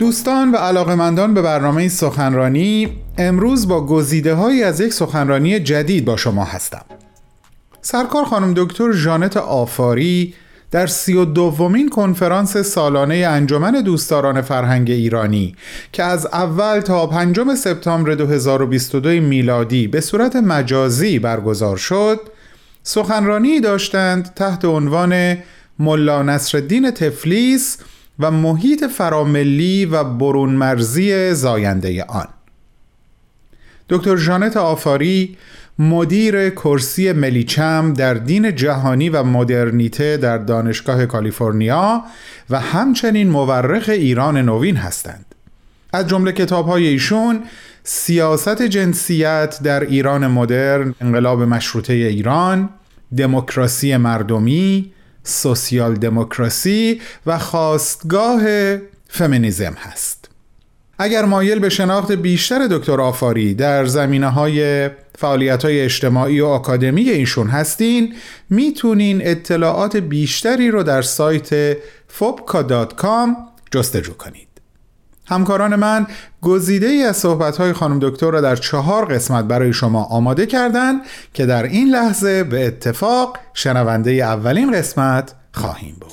دوستان و علاقمندان به برنامه سخنرانی امروز با گزیده هایی از یک سخنرانی جدید با شما هستم. سرکار خانم دکتر ژانت آفاری در سی و دومین کنفرانس سالانه انجمن دوستداران فرهنگ ایرانی که از اول تا پنجم سپتامبر 2022 میلادی به صورت مجازی برگزار شد سخنرانی داشتند تحت عنوان ملا نصرالدین تفلیس و محیط فراملی و برون مرزی زاینده آن. دکتر جانت آفاری مدیر کرسی ملیچم در دین جهانی و مدرنیته در دانشگاه کالیفرنیا و همچنین مورخ ایران نوین هستند. از جمله کتاب های ایشون سیاست جنسیت در ایران مدرن انقلاب مشروطه ایران دموکراسی مردمی سوسیال دموکراسی و خواستگاه فمینیزم هست. اگر مایل به شناخت بیشتر دکتر آفاری در زمینه های فعالیت های اجتماعی و آکادمی ایشون هستین می‌تونین اطلاعات بیشتری رو در سایت fobka.com جستجو کنید. همکاران من گزیده ای از صحبت های خانم دکتر را در چهار قسمت برای شما آماده کردن که در این لحظه به اتفاق شنونده اولین قسمت خواهیم بود.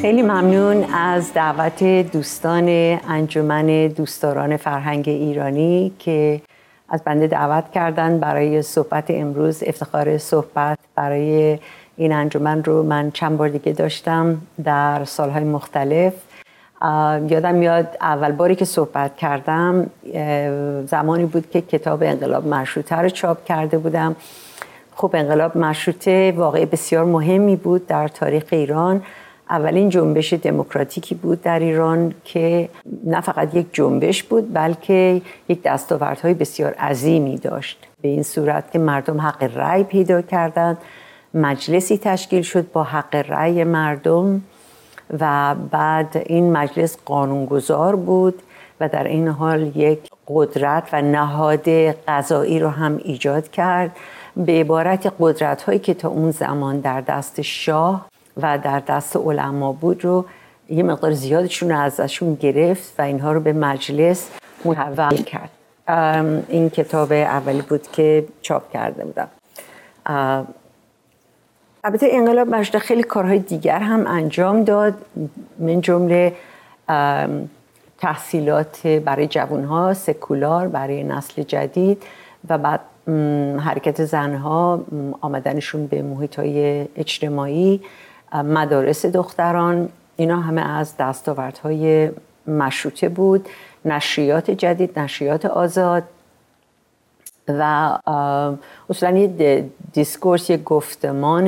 خیلی ممنون از دعوت دوستان انجمن دوستداران فرهنگ ایرانی که از بنده دعوت کردن برای صحبت امروز افتخار صحبت برای این انجمن رو من چند بار دیگه داشتم در سالهای مختلف. یادم یاد اول باری که صحبت کردم زمانی بود که کتاب انقلاب مشروطه رو چاپ کرده بودم. خب انقلاب مشروطه واقعی بسیار مهمی بود در تاریخ ایران. اولین جنبش دموکراتیکی بود در ایران که نه فقط یک جنبش بود بلکه یک دستاوردهای بسیار عظیمی داشت. به این صورت که مردم حق رأی پیدا کردند مجلسی تشکیل شد با حق رأی مردم و بعد این مجلس قانونگذار بود و در این حال یک قدرت و نهاد قضایی رو هم ایجاد کرد. به عبارت قدرت هایی که تا اون زمان در دست شاه و در دست علما بود رو یه مقدار زیادشون رو ازشون گرفت و اینها رو به مجلس محول کرد. این کتاب اولی بود که چاپ کرده بودم. البته انقلاب مجده خیلی کارهای دیگر هم انجام داد من جمله تحصیلات برای جوانها سکولار برای نسل جدید و بعد حرکت زنها آمدنشون به محیط های اجتماعی مدارس دختران اینا همه از دستاوردهای مشروطه بود نشریات جدید نشریات آزاد و اصلا یه دیسکورس یه گفتمان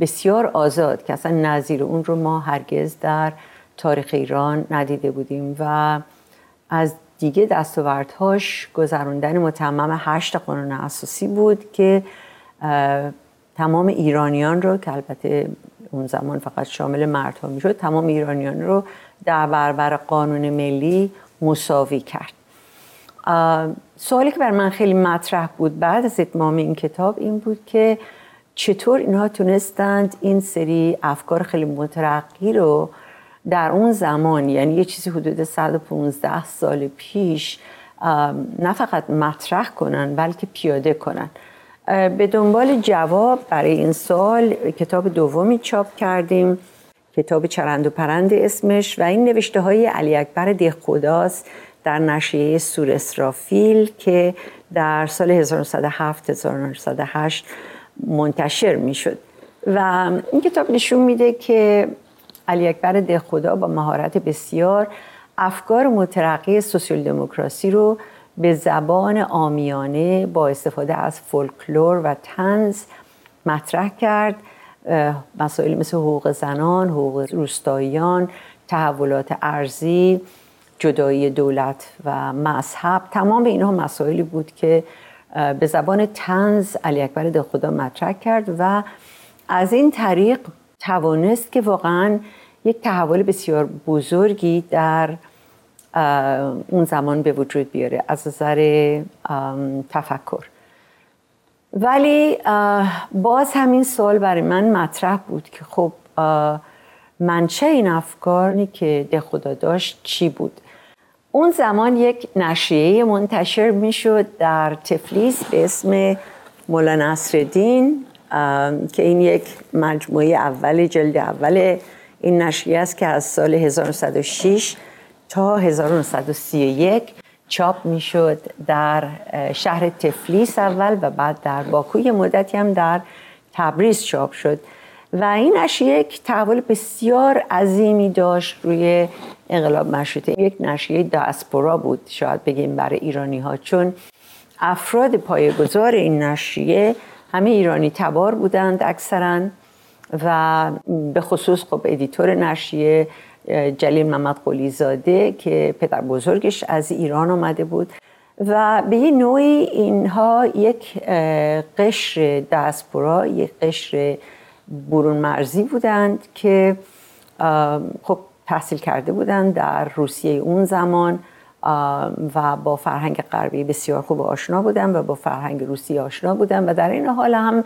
بسیار آزاد که اصلا نظیر اون رو ما هرگز در تاریخ ایران ندیده بودیم و از دیگه دستاوردهاش گذراندن متمم هشت قانون اساسی بود که تمام ایرانیان رو که البته اون زمان فقط شامل مردها می‌شد. تمام ایرانیان رو در برابر قانون ملی مساوی کرد. سوالی که بر من خیلی مطرح بود بعد از اتمام این کتاب این بود که چطور اینها تونستند این سری افکار خیلی مترقی رو در اون زمان یعنی یه چیزی حدود 115 سال پیش نه فقط مطرح کنن بلکه پیاده کنن. به دنبال جواب برای این سال کتاب دومی چاپ کردیم کتاب چرند و پرند اسمش و این نوشته های علی اکبر دهخداست در نشریه سور اسرافیل که در سال 1907 1908 منتشر می شد و این کتاب نشون میده که علی اکبر دهخدا با مهارت بسیار افکار مترقی سوسیال دموکراسی رو به زبان آمیانه با استفاده از فولکلور و تنز مطرح کرد. مسائل مثل حقوق زنان، حقوق روستاییان، تحولات ارزی، جدایی دولت و مذهب. تمام اینها مسائلی بود که به زبان تنز علی اکبر خدا مطرح کرد و از این طریق توانست که واقعا یک تحول بسیار بزرگی در اون زمان به وجود بیاره. از نظر تفکر. ولی باز همین سوال برای من مطرح بود که خب منچه این افکاری که ده خدا داشت چی بود؟ اون زمان یک نشریه منتشر می‌شد در تفلیس به اسم مولا نصرالدین که این یک مجموعه اول جلد اول این نشریه است که از سال 1906 تا 1931 چاپ می‌شد در شهر تفلیس اول و بعد در باکوی مدتی هم در تبریز چاپ شد. و این نشریه یک تحول بسیار عظیمی داشت روی انقلاب مشروطه. یک نشریه داسپورا بود شاید بگیم برای ایرانی ها چون افراد پایگذار این نشریه همه ایرانی تبار بودند اکثرا و به خصوص خب ادیتور نشریه جلیل محمد قلی زاده که پدر بزرگش از ایران آمده بود و به یه نوعی اینها یک قشر داسپورا یک قشر برون مرزی بودند که خب تحصیل کرده بودند در روسیه اون زمان و با فرهنگ غربی بسیار خوب آشنا بودن و با فرهنگ روسی آشنا بودن و در این حال هم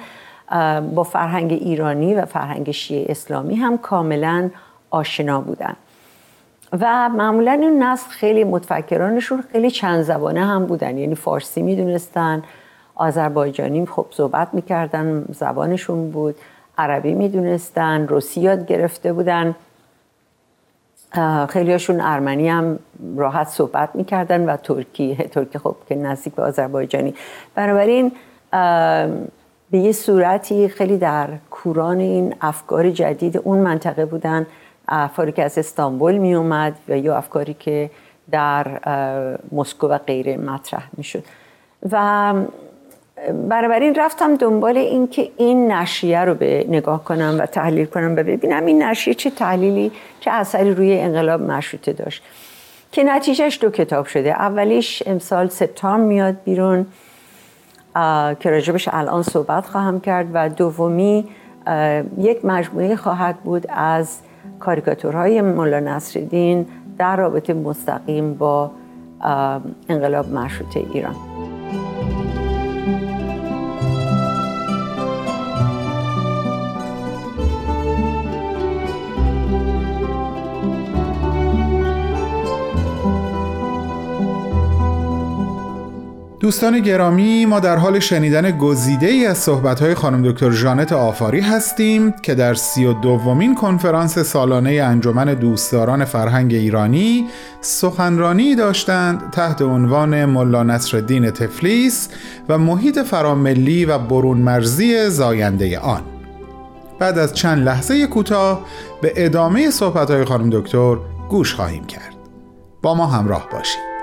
با فرهنگ ایرانی و فرهنگ شیعه اسلامی هم کاملا آشنا بودن. و معمولا این نسل خیلی متفکرانشون خیلی چند زبانه هم بودن. یعنی فارسی می‌دونستن آذربایجانی خب صحبت می‌کردن زبانشون بود. عربی می‌دونستن روسی یاد گرفته بودن. خیلیاشون ارمنی هم راحت صحبت می‌کردن و ترکی. ترکی خب که نزدیک به آذربایجانی. بنابراین به یه صورتی خیلی در کوران این افکار جدید اون منطقه بودن. افکاری که از استانبول می اومد و یا افکاری که در مسکو و غیره مطرح می شد و بنابراین رفتم دنبال این که این نشریه رو به نگاه کنم و تحلیل کنم و ببینم این نشریه چه تحلیلی چه اثری روی انقلاب مشروطه داشت. که نتیجهش دو کتاب شده. اولیش امسال سپتامبر میاد بیرون که راجبش الان صحبت خواهم کرد. و دومی یک مجموعه خواهد بود از کاریکاتورهای مولا نصرالدین در رابطه مستقیم با انقلاب مشروطه ایران. دوستان گرامی ما در حال شنیدن گزیده ای از صحبت خانم دکتر جانت آفاری هستیم که در سی و دومین کنفرانس سالانه انجمن دوستداران فرهنگ ایرانی سخنرانی داشتند تحت عنوان ملا نصرالدین تفلیس و محیط فراملی و برون مرزی زاینده آن. بعد از چند لحظه کوتاه به ادامه صحبت خانم دکتر گوش خواهیم کرد. با ما همراه باشید.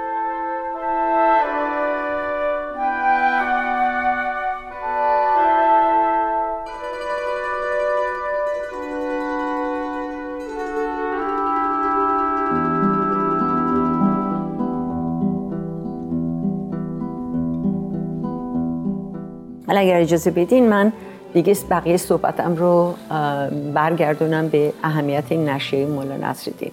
اگر اجازه بدین من دیگه بقیه صحبتم رو برگردونم به اهمیت این نشریه مولا نصرالدین.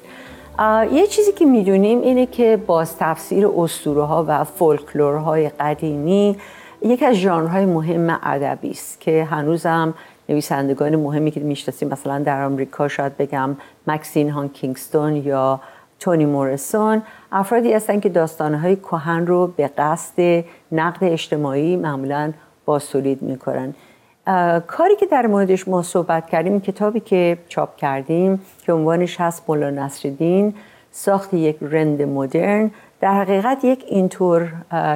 یه چیزی که می‌دونیم اینه که باز تفسیر اسطوره ها و فولکلورهای قدیمی یک از ژانرهای مهم ادبی است که هنوزم نویسندگان مهمی که می‌شناسیم مثلا در آمریکا شاید بگم مکسین هان کینگستون یا تونی مورسون افرادی هستن که داستانهای کهن رو به قصد نقد اجتماعی معمولا بازتولید می‌کنن کاری که در موردش ما صحبت کردیم کتابی که چاپ کردیم که عنوانش هست مولا نصرالدین ساخت یک رند مدرن در حقیقت یک اینطور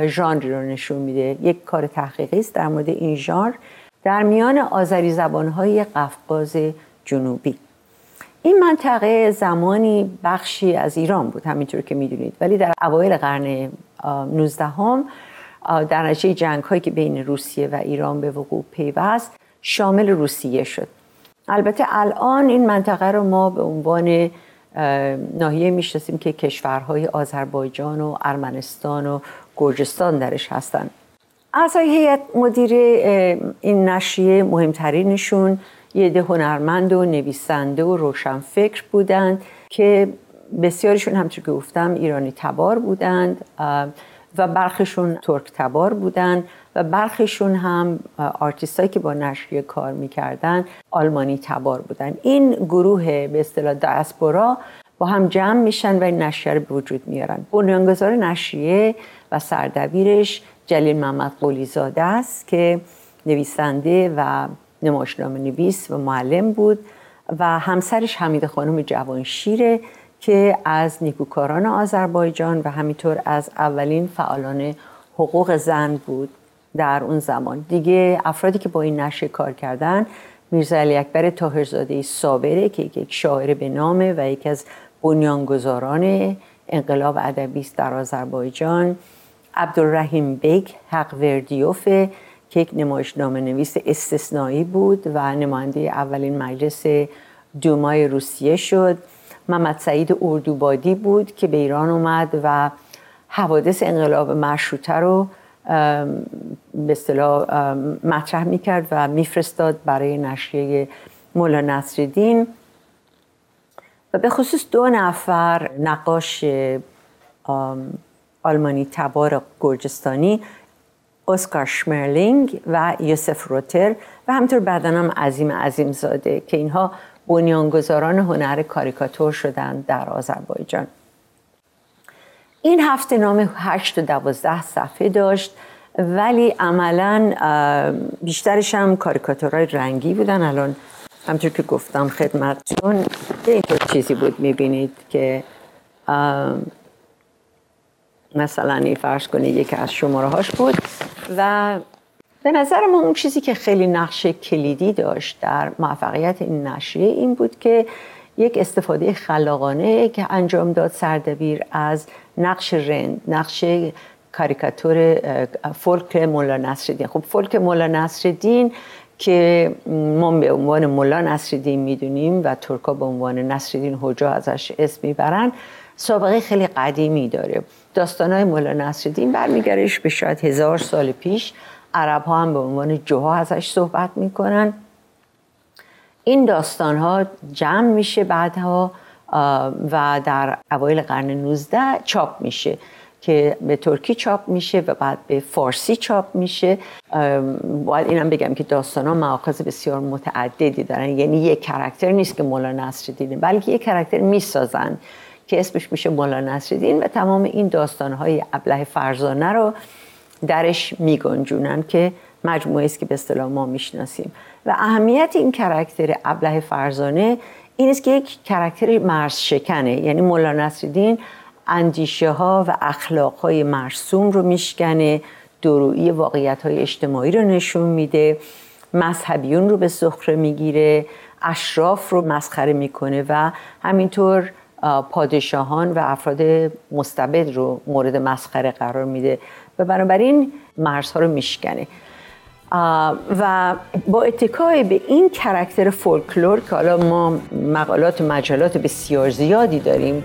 ژانری رو نشون میده. یک کار تحقیقی است در مورد این ژانر. در میان آذری زبانهای قفقاز جنوبی. این منطقه زمانی بخشی از ایران بود همینطور که می‌دونید. ولی در اوایل قرن 19 هم در نتیجه جنگ هایی که بین روسیه و ایران به وقوع پیوست شامل روسیه شد. البته الان این منطقه رو ما به عنوان ناحیه می‌شناسیم که کشورهای آذربایجان و ارمنستان و گرجستان درش هستند اعضای هیئت مدیر این نشریه مهمترینشون یه ده هنرمند و نویسنده و روشنفکر بودند که بسیارشون همچون که گفتم ایرانی تبار بودند. و برخشون ترک تبار بودن و برخیشون هم آرتیست که با نشریه کار می‌کردن آلمانی تبار بودن. این گروه به اصطلاح دیاسپورا با هم جمع میشن و این نشریه رو به وجود میارن. بنیانگذار نشریه و سردبیرش جلیل محمد قولیزاده است که نویسنده و نمایشنامه نویس و معلم بود و همسرش حمیده خانم جوانشیره که از نیکوکاران آذربایجان و همینطور از اولین فعالان حقوق زن بود در اون زمان. دیگه افرادی که با این نشر کار کردن میرزا علی اکبر طاهرزاده صابره که یک شاعر به نامه و یکی از بنیانگذاران انقلاب ادبی در آذربایجان عبدالرحیم بیک حق وردیوف که یک نمایشنامه نویس استثنایی بود و نماینده اولین مجلس دومای روسیه شد. محمد سعید اردوبادی بود که به ایران اومد و حوادث انقلاب مشروطه رو به اصطلاح مطرح می‌کرد و میفرستاد برای نشریه مولا نصرالدین. و به خصوص دو نفر نقاش آلمانی تبار گرجستانی اسکار شمرلینگ و یوسف روتر و همطور بعدن هم عظیم عظیم زاده که اینها بنیانگذاران هنر کاریکاتور شدند در آذربایجان. این هفته نام 8 و 12 صفحه داشت ولی عملا بیشترش هم کاریکاتورهای رنگی بودن. الان همطور که گفتم خدمتتون اینطور چیزی بود می‌بینید که مثلا این فرض کنید یکی از شماره هاش بود و به نظر ما اون چیزی که خیلی نقش کلیدی داشت در موفقیت این نشریه این بود که یک استفاده خلاقانه که انجام داد سردبیر از نقش رند نقش کاریکاتور فولک مولا نصرالدین. خب فولک مولا نصرالدین که ما به عنوان مولا نصرالدین می‌دونیم و ترکا به عنوان نصرالدین حجا ازش اسم می‌برن سابقه خیلی قدیمی داره. داستانهای مولا نصرالدین برمیگردش به شاید هزار سال پیش. عرب ها هم به عنوان جوها ازش صحبت می‌کنن. این داستان ها جمع میشه بعدها و در اوایل قرن 19 چاپ میشه که به ترکی چاپ میشه و بعد به فارسی چاپ میشه. باید اینم بگم که داستان ها مواقع بسیار متعددی دارن. یعنی یک کرکتر نیست که مولا نصر دینه بلکه یک کرکتر می‌سازن که اسمش میشه مولا نصر دین و تمام این داستان های ابله فرزانه رو درش میگنجونن که مجموعه است که به اصطلاح ما می‌شناسیم. و اهمیت این کرکتر ابله فرزانه این است که یک کرکتر مرز شکنه یعنی مولا نصرالدین اندیشه ها و اخلاق های مرسوم رو میشکنه درویی واقعیت های اجتماعی رو نشون میده مذهبیون رو به سخره می‌گیره اشراف رو مسخره می‌کنه و همینطور پادشاهان و افراد مستبد رو مورد مسخره قرار میده و بنابراین مرزها رو میشکنه. و با اتکای به این کرکتر فولکلور که حالا ما مقالات و مجالات بسیار زیادی داریم.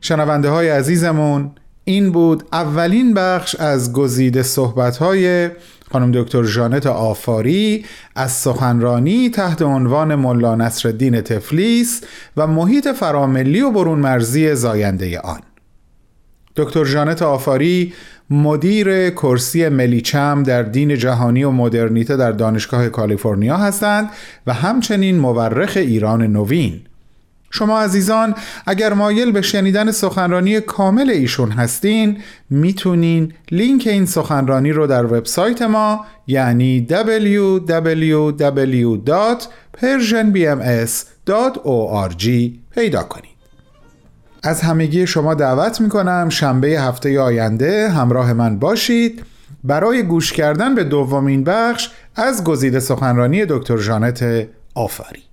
شنونده های عزیزمون این بود اولین بخش از گزیده صحبت های خانم دکتر جانت آفاری از سخنرانی تحت عنوان ملا نصرالدین تفلیس و محیط فراملی و برون مرزی زاینده آن. دکتر جانت آفاری مدیر کرسی ملیچم در دین جهانی و مدرنیته در دانشگاه کالیفرنیا هستند و همچنین مورخ ایران نوین. شما عزیزان اگر مایل به شنیدن سخنرانی کامل ایشون هستین می‌تونین لینک این سخنرانی رو در وبسایت ما یعنی www.persianbms.org پیدا کنید. از همگی شما دعوت می‌کنم شنبه هفته آینده همراه من باشید. برای گوش کردن به دومین بخش از گزیده سخنرانی دکتر جانت آفری.